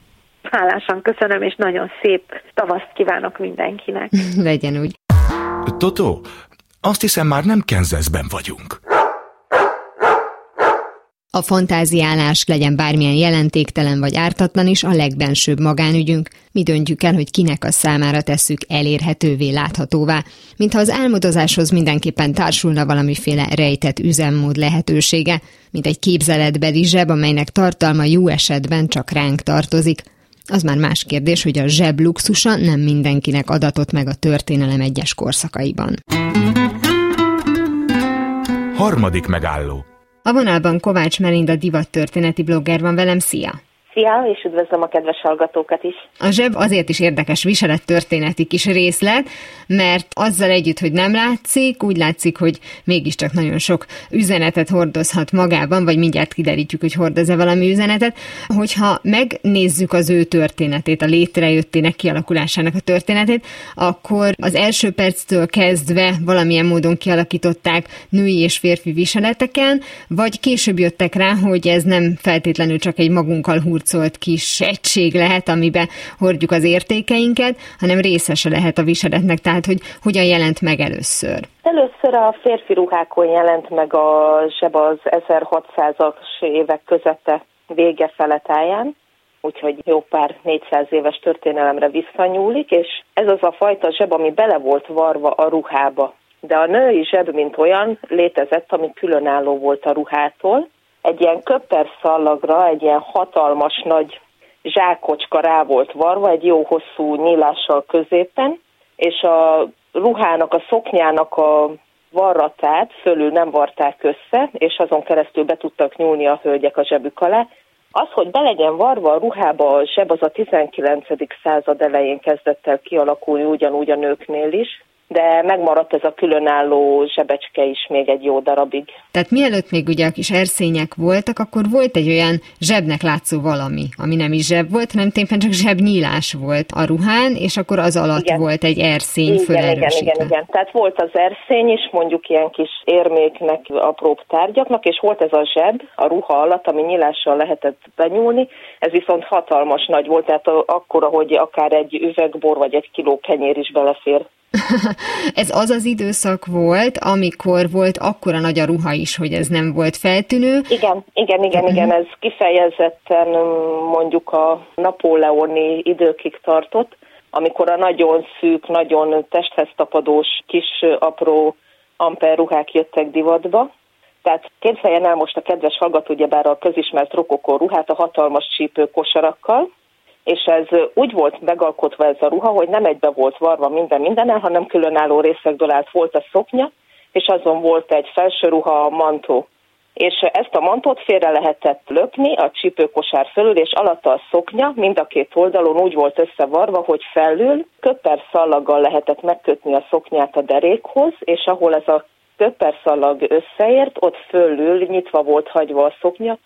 Hálásan köszönöm, és nagyon szép tavaszt kívánok mindenkinek. (laughs) Legyen úgy. Toto, azt hiszem már nem Kenzeszben vagyunk. A fantáziálás legyen bármilyen jelentéktelen vagy ártatlan is a legbensőbb magánügyünk. Mi döntjük el, hogy kinek a számára tesszük elérhetővé, láthatóvá. Mintha az álmodozáshoz mindenképpen társulna valamiféle rejtett üzemmód lehetősége, mint egy képzeletbeli zseb, amelynek tartalma jó esetben csak ránk tartozik, az már más kérdés, hogy a zseb luxusa nem mindenkinek adatott meg a történelem egyes korszakaiban. Harmadik megálló. A vonalban Kovács Melinda divattörténeti blogger van velem, szia! Szia, és üdvözlöm a kedves hallgatókat is. A zseb azért is érdekes viselettörténeti kis részlet, mert azzal együtt, hogy nem látszik, úgy látszik, hogy mégiscsak nagyon sok üzenetet hordozhat magában, vagy mindjárt kiderítjük, hogy hordoz-e valami üzenetet. Hogyha megnézzük az ő történetét, a létrejöttének, kialakulásának a történetét, akkor az első perctől kezdve valamilyen módon kialakították női és férfi viseleteken, vagy később jöttek rá, hogy ez nem feltétlenül csak egy magunkkal hurcolt kis egység lehet, amiben hordjuk az értékeinket, hanem részese lehet a viseletnek, tehát hogy hogyan jelent meg először. Először a férfi ruhákon jelent meg a zseb az 1600-as évek közete vége feletáján, úgyhogy jó pár 400 éves történelemre visszanyúlik, és ez az a fajta zseb, ami bele volt varva a ruhába. De a női zseb, mint olyan, létezett, ami különálló volt a ruhától, egy ilyen köpper szallagra, egy ilyen hatalmas nagy zsákocska rá volt varva, egy jó hosszú nyílással középen, és a ruhának, a szoknyának a varratát fölül nem varták össze, és azon keresztül be tudtak nyúlni a hölgyek a zsebük alá. Az, hogy be legyen varva a ruhába a zseb, az a 19. század elején kezdett el kialakulni ugyanúgy a nőknél is, de megmaradt ez a különálló zsebecske is még egy jó darabig. Tehát mielőtt még ugye a kis erszények voltak, akkor volt egy olyan zsebnek látszó valami, ami nem is zseb volt, hanem tényleg csak zsebnyílás volt a ruhán, és akkor az alatt igen. volt egy erszény igen, igen, igen, igen. Tehát volt az erszény is, mondjuk ilyen kis érméknek, apróbb tárgyaknak, és volt ez a zseb a ruha alatt, ami nyílással lehetett benyúlni, ez viszont hatalmas nagy volt, tehát akkor, hogy akár egy üvegbor vagy egy kiló kenyér is belefér (laughs) ez az az időszak volt, amikor volt akkora nagy a ruha is, hogy ez nem volt feltűnő. Igen, igen, igen, uh-huh. igen, ez kifejezetten mondjuk a napóleoni időkig tartott, amikor a nagyon szűk, nagyon testhez tapadós, kis, apró amper ruhák jöttek divatba. Tehát képzeljen el most a kedves hallgató, ugyebár a közismert rokokó ruhát a hatalmas csípő kosarakkal, és ez úgy volt megalkotva ez a ruha, hogy nem egybe volt varva minden mindennel, hanem különálló részekből állt volt a szoknya, és azon volt egy felső ruha, a mantó. És ezt a mantót félre lehetett lökni a csípőkosár fölül, és alatta a szoknya mind a két oldalon úgy volt összevarva, hogy felül köpper szallaggal lehetett megkötni a szoknyát a derékhoz, és ahol ez a köpper szallag összeért, ott fölül nyitva volt hagyva a szoknya,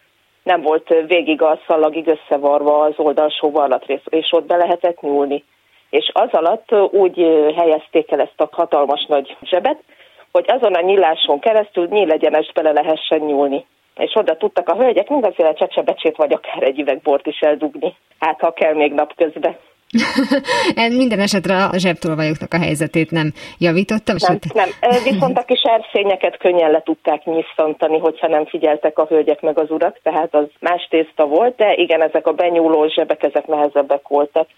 nem volt végig a szalagig összevarva az oldalsó varlatrész, és ott be lehetett nyúlni. És az alatt úgy helyezték el ezt a hatalmas nagy zsebet, hogy azon a nyíláson keresztül nyílegyenes bele lehessen nyúlni. És oda tudtak a hölgyek mindenféle csecsebecsét, vagy akár egy üvegbort is eldugni. Hát, ha kell még napközben. (laughs) Minden esetre a zsebtolvajoknak a helyzetét nem javította. Nem, nem. Viszont a kis erszényeket könnyen le tudták nyisszantani, hogyha nem figyeltek a hölgyek meg az urak, tehát az más tészta volt, de igen, ezek a benyúló zsebek, ezek nehezebbek voltak.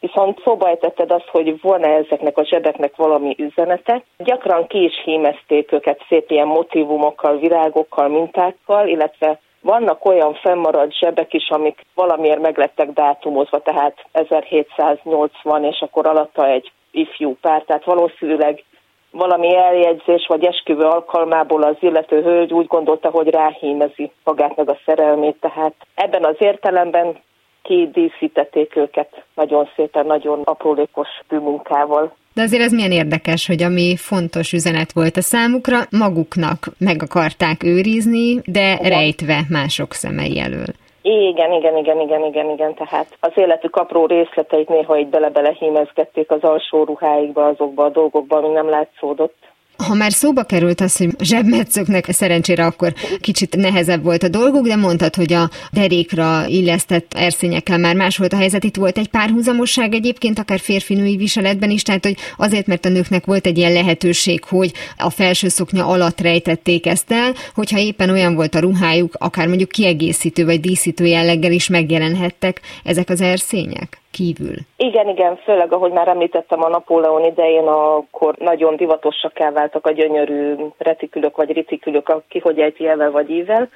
Viszont szóba ejtetted azt, hogy volna ezeknek a zsebeknek valami üzenete. Gyakran ki is hímezték őket szép ilyen motivumokkal, virágokkal, mintákkal, illetve vannak olyan fennmaradt zsebek is, amik valamiért meglettek dátumozva, tehát 1780, és akkor alatta egy ifjú pár, tehát valószínűleg valami eljegyzés vagy esküvő alkalmából az illető hölgy úgy gondolta, hogy ráhímezi magát meg a szerelmét, tehát ebben az értelemben kidíszítették őket nagyon szépen, nagyon aprólékos bűmunkával. De azért ez milyen érdekes, hogy ami fontos üzenet volt a számukra, maguknak meg akarták őrizni, de igen. rejtve mások szemei elől. Igen, igen, igen, igen, igen, igen, tehát az életük apró részleteit néha így bele-bele hímezgették az alsó ruháikba, azokba a dolgokba, ami nem látszódott. Ha már szóba került az, hogy zsebmetszöknek szerencsére akkor kicsit nehezebb volt a dolguk, de mondtad, hogy a derékra illesztett erszényekkel már más volt a helyzet. Itt volt egy párhuzamosság egyébként, akár férfinői viseletben is, tehát hogy azért, mert a nőknek volt egy ilyen lehetőség, hogy a felső szoknya alatt rejtették ezt el, hogyha éppen olyan volt a ruhájuk, akár mondjuk kiegészítő vagy díszítő jelleggel is megjelenhettek ezek az erszények kívül. Igen, igen, főleg ahogy már említettem a Napóleon idején, akkor nagyon divatosak váltak a gyönyörű retikülök vagy ritikülök, ki hogy ejti vagy ível,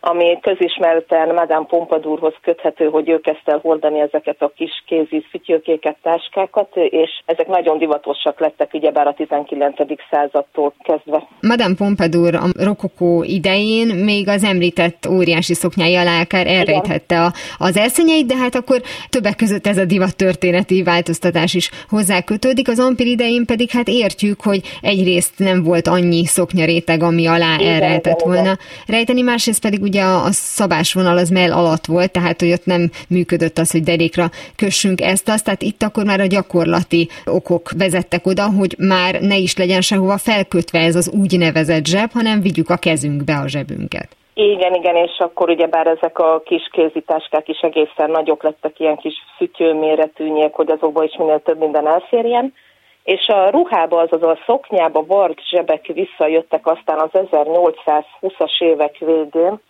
ami közismerten Madame Pompadourhoz köthető, hogy ő kezdte el hordani ezeket a kis kézi szütyőkéket, táskákat, és ezek nagyon divatosak lettek ugyebár a 19. századtól kezdve. Madame Pompadour a rokokó idején még az említett óriási szoknyái alá akár elrejthette a, az erszenyeit, de hát akkor többek között ez a divat történeti változtatás is hozzá kötődik. Az ampir idején pedig hát értjük, hogy egyrészt nem volt annyi szoknyaréteg, ami alá elrejtett volna rejteni, másrészt pedig ugye a, szabásvonal az mell alatt volt, tehát hogy ott nem működött az, hogy derékra kössünk ezt, azt, tehát itt akkor már a gyakorlati okok vezettek oda, hogy már ne is legyen sehova felkötve ez az úgynevezett zseb, hanem vigyük a kezünkbe a zsebünket. Igen, igen, és akkor ugyebár ezek a kis kézitáskák is egészen nagyok lettek, ilyen kis szütyőméretűnyek, hogy azokból is minél több minden elférjen. És a ruhába, azaz a szoknyába vart zsebek visszajöttek aztán az 1820-as évek végén,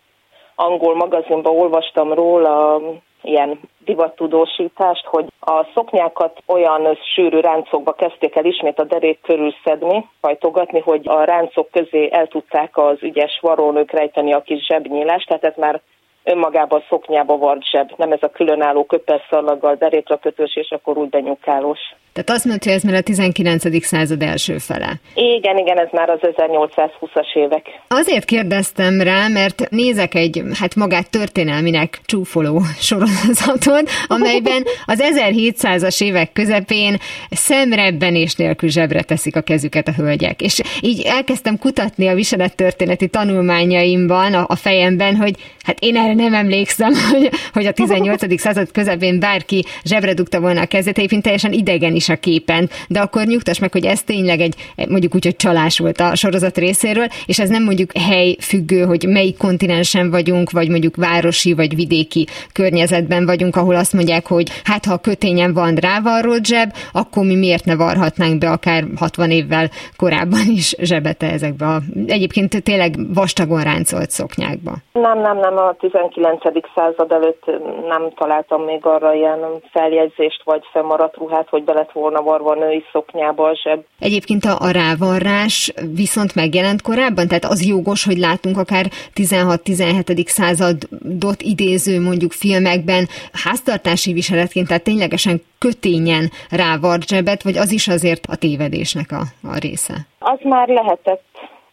angol magazinban olvastam róla ilyen divattudósítást, hogy a szoknyákat olyan sűrű ráncokba kezdték el ismét a derék körül szedni, hajtogatni, hogy a ráncok közé el tudták az ügyes varónők rejteni a kis zsebnyílást, tehát ez már önmagában szoknyába vart zseb, nem ez a különálló köpelszallaggal derékra kötős, és akkor úgy benyukálós. Tehát azt mondta, hogy ez már a 19. század első fele. Igen, igen, ez már az 1820-as évek. Azért kérdeztem rá, mert nézek egy, hát magát történelminek csúfoló (laughs) sorozatot, amelyben az 1700-as évek közepén szemrebbenés nélkül zsebre teszik a kezüket a hölgyek. És így elkezdtem kutatni a viselettörténeti tanulmányaimban, a, a fejemben, hogy hát én erre nem emlékszem, (laughs) hogy, hogy a 18. század közepén bárki zsebre dugta volna a kezét, egyébként teljesen idegen is a képen, de akkor nyugtass meg, hogy ez tényleg egy, mondjuk úgy, hogy csalás volt a sorozat részéről, és ez nem mondjuk hely függő, hogy melyik kontinensen vagyunk, vagy mondjuk városi vagy vidéki környezetben vagyunk, ahol azt mondják, hogy hát ha a kötényen van rávarrott zseb, akkor mi miért ne varhatnánk be akár 60 évvel korábban is zsebete ezekbe a egyébként tényleg vastagon ráncolt szoknyákba. Nem, nem, nem, a 19. század előtt nem találtam még arra ilyen feljegyzést vagy fennmaradt ruhát, hogy be lett volna varva a női szoknyába a zseb. Egyébként a, a rávarrás viszont megjelent korábban, tehát az jogos, hogy látunk akár 16-17. századot idéző mondjuk filmekben háztartási viseletként, tehát ténylegesen kötényen rávart zsebet, vagy az is azért a tévedésnek a, a része? Az már lehetett,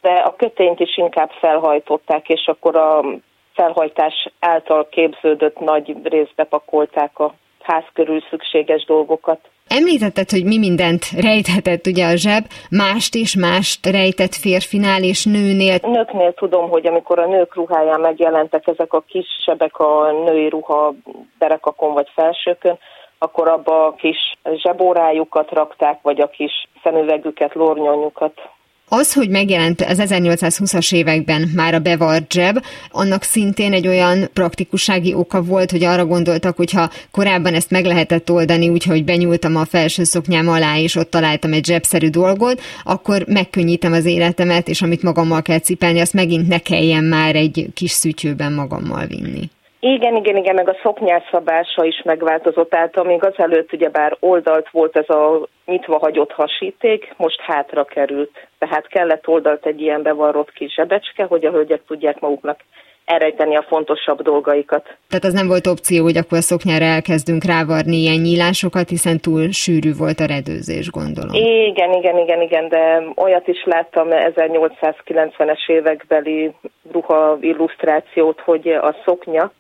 de a kötényt is inkább felhajtották, és akkor a felhajtás által képződött nagy részbe pakolták a ház körül szükséges dolgokat. Említetted, hogy mi mindent rejthetett ugye a zseb, mást és mást rejtett férfinál és nőnél. Nőknél tudom, hogy amikor a nők ruháján megjelentek ezek a kis sebek a női ruha derekakon vagy felsőkön, akkor abba a kis zsebórájukat rakták, vagy a kis szemüvegüket, lornyonyukat. Az, hogy megjelent az 1820-as években már a bevart zseb, annak szintén egy olyan praktikussági oka volt, hogy arra gondoltak, hogy ha korábban ezt meg lehetett oldani, úgyhogy benyúltam a felső szoknyám alá, és ott találtam egy zsebszerű dolgot, akkor megkönnyítem az életemet, és amit magammal kell cipelni, azt megint ne kelljen már egy kis szütyőben magammal vinni. Igen, igen, igen, meg a szoknyás szabása is megváltozott, tehát amíg azelőtt ugyebár oldalt volt ez a nyitva hagyott hasíték, most hátra került. Tehát kellett oldalt egy ilyen bevarrott kis zsebecske, hogy a hölgyek tudják maguknak elrejteni a fontosabb dolgaikat. Tehát az nem volt opció, hogy akkor a szoknyára elkezdünk rávarni ilyen nyílásokat, hiszen túl sűrű volt a redőzés, gondolom. Igen, igen, igen, igen, de olyat is láttam 1890-es évekbeli ruha illusztrációt, hogy a szoknya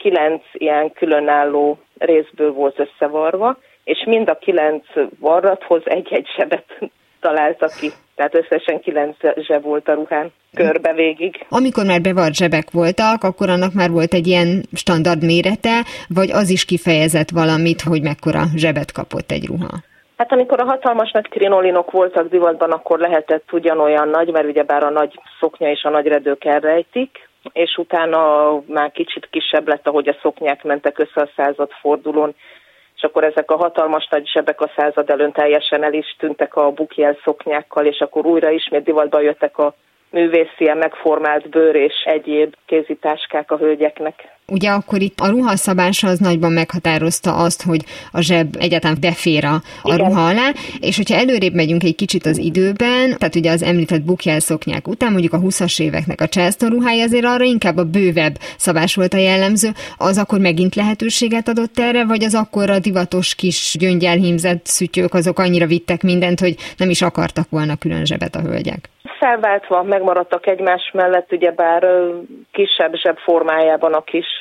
kilenc ilyen különálló részből volt összevarva, és mind a kilenc varrathoz egy-egy sebet (laughs) találtak ki. Tehát összesen kilenc zseb volt a ruhán körbe végig. Amikor már bevart zsebek voltak, akkor annak már volt egy ilyen standard mérete, vagy az is kifejezett valamit, hogy mekkora zsebet kapott egy ruha? Hát amikor a hatalmas nagy krinolinok voltak divatban, akkor lehetett ugyanolyan nagy, mert ugyebár a nagy szoknya és a nagy redők elrejtik, és utána már kicsit kisebb lett, ahogy a szoknyák mentek össze a század fordulón, és akkor ezek a hatalmas nagy zsebek a század előn teljesen el is tűntek a bukjel szoknyákkal, és akkor újra ismét divatba jöttek a művészien megformált bőr és egyéb kézitáskák a hölgyeknek. Ugye akkor itt a ruhaszabása az nagyban meghatározta azt, hogy a zseb egyáltalán befér a, a ruha alá, és hogyha előrébb megyünk egy kicsit az időben, tehát ugye az említett bukjelszoknyák után, mondjuk a 20-as éveknek a Charleston ruhája azért arra inkább a bővebb szabás volt a jellemző, az akkor megint lehetőséget adott erre, vagy az akkor a divatos kis gyöngyelhímzett szütyők azok annyira vittek mindent, hogy nem is akartak volna külön zsebet a hölgyek? Felváltva megmaradtak egymás mellett, ugyebár kisebb zseb formájában a kis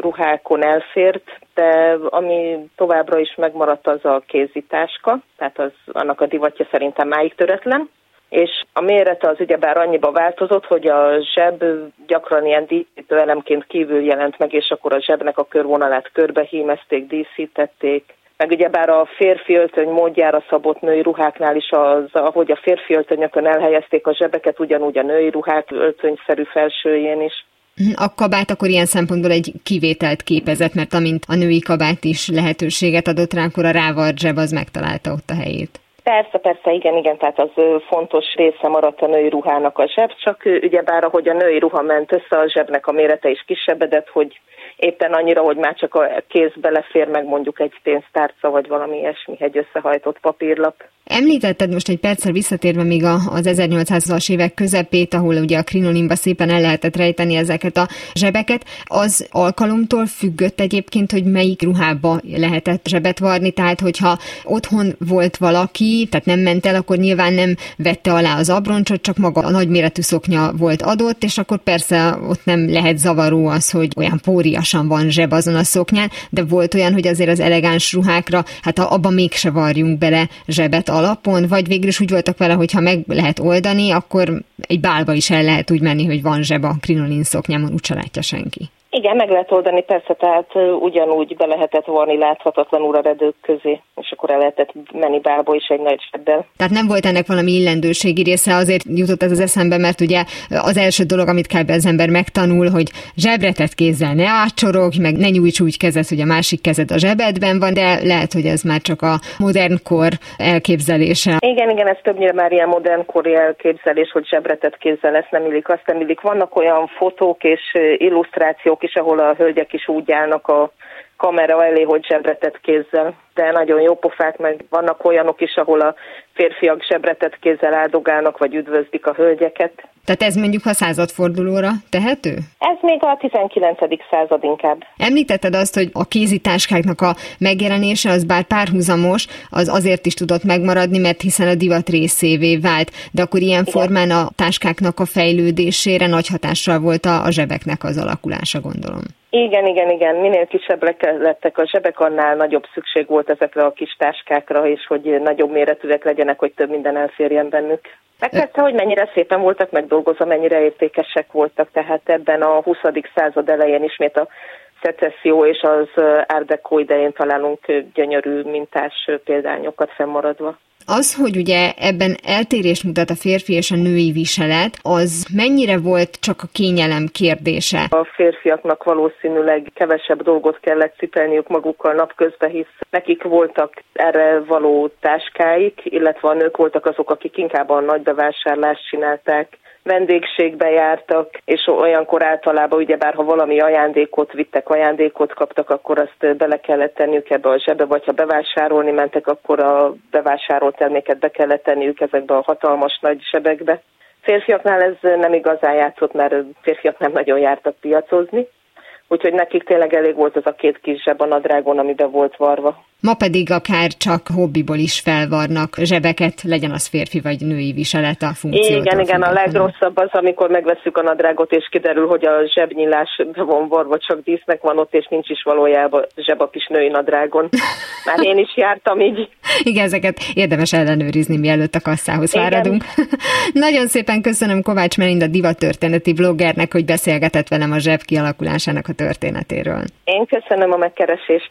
ruhákon elfért, de ami továbbra is megmaradt az a kézitáska, tehát az annak a divatja szerintem máig töretlen és a mérete az ugyebár annyiba változott, hogy a zseb gyakran ilyen díszítő elemként kívül jelent meg, és akkor a zsebnek a körvonalát körbehímezték, díszítették, meg ugyebár a férfi öltöny módjára szabott női ruháknál is az, ahogy a férfi öltönyökön elhelyezték a zsebeket, ugyanúgy a női ruhák öltönyszerű felsőjén is. A kabát akkor ilyen szempontból egy kivételt képezett, mert amint a női kabát is lehetőséget adott rá, akkor a rávart zseb az megtalálta ott a helyét. Persze, persze, igen, igen, tehát az fontos része maradt a női ruhának a zseb, csak ugyebár ahogy a női ruha ment össze, a zsebnek a mérete is kisebbedett, hogy éppen annyira, hogy már csak a kéz belefér meg mondjuk egy pénztárca, vagy valami ilyesmi, egy összehajtott papírlap. Említetted most egy perccel visszatérve még az 1800-as évek közepét, ahol ugye a krinolinba szépen el lehetett rejteni ezeket a zsebeket. Az alkalomtól függött egyébként, hogy melyik ruhába lehetett zsebet varni, tehát hogyha otthon volt valaki, tehát nem ment el, akkor nyilván nem vette alá az abroncsot, csak maga a nagyméretű szoknya volt adott, és akkor persze ott nem lehet zavaró az, hogy olyan póriasan van zseb azon a szoknyán, de volt olyan, hogy azért az elegáns ruhákra, hát abba mégse varjunk bele zsebet alapon, vagy végül is úgy voltak vele, hogy ha meg lehet oldani, akkor egy bálba is el lehet úgy menni, hogy van zseb a krinolin szoknyámon, úgyse látja senki. Igen, meg lehet oldani, persze, tehát ugyanúgy be lehetett vorni láthatatlanul a redők közé, és akkor el lehetett menni bálba is egy nagy sebbel. Tehát nem volt ennek valami illendőségi része, azért jutott ez az eszembe, mert ugye az első dolog, amit kell az ember megtanul, hogy zsebretett kézzel ne átcsorog, meg ne nyújts úgy kezet, hogy a másik kezed a zsebedben van, de lehet, hogy ez már csak a modern kor elképzelése. Igen, igen, ez többnyire már ilyen modern kori elképzelés, hogy zsebretett kézzel ezt nem illik, azt nem illik. Vannak olyan fotók és illusztrációk is, ahol a hölgyek is úgy állnak a kamera elé, hogy zsebretett kézzel. De nagyon jó pofák, meg vannak olyanok is, ahol a férfiak zsebretett kézzel áldogálnak, vagy üdvözlik a hölgyeket. Tehát ez mondjuk a századfordulóra tehető? Ez még a 19. század inkább. Említetted azt, hogy a kézitáskáknak a megjelenése az bár párhuzamos, az azért is tudott megmaradni, mert hiszen a divat részévé vált, de akkor ilyen Igen. formán a táskáknak a fejlődésére nagy hatással volt a, a zsebeknek az alakulása, gondolom. Igen, igen, igen. Minél kisebbek lettek a zsebek, annál nagyobb szükség volt ezekre a kis táskákra, és hogy nagyobb méretűek legyenek, hogy több minden elférjen bennük. Meg hogy mennyire szépen voltak megdolgozva, mennyire értékesek voltak, tehát ebben a 20. század elején ismét a szecesszió és az Deco idején találunk gyönyörű mintás példányokat fennmaradva. Az, hogy ugye ebben eltérés mutat a férfi és a női viselet, az mennyire volt csak a kényelem kérdése? A férfiaknak valószínűleg kevesebb dolgot kellett cipelniük magukkal napközben, hisz nekik voltak erre való táskáik, illetve a nők voltak azok, akik inkább a nagy bevásárlást csinálták, vendégségbe jártak, és olyankor általában ugyebár, ha valami ajándékot vittek, ajándékot kaptak, akkor azt bele kellett tenniük ebbe a zsebe, vagy ha bevásárolni mentek, akkor a bevásárolt terméket be kellett tenniük ezekbe a hatalmas nagy zsebekbe. Férfiaknál ez nem igazán játszott, mert férfiak nem nagyon jártak piacozni, úgyhogy nekik tényleg elég volt az a két kis zseb a nadrágon, amiben volt varva. Ma pedig akár csak hobbiból is felvarnak zsebeket, legyen az férfi vagy női viselet a funkciót. Igen, igen, a legrosszabb az, amikor megveszük a nadrágot, és kiderül, hogy a zsebnyílás van varva, csak dísznek van ott, és nincs is valójában zseb a kis női nadrágon. (laughs) Már én is jártam így. Igen, ezeket érdemes ellenőrizni, mielőtt a kasszához igen. fáradunk. (laughs) Nagyon szépen köszönöm Kovács Melinda divattörténeti bloggernek, hogy beszélgetett velem a zseb kialakulásának a történetéről. Én köszönöm a megkeresést.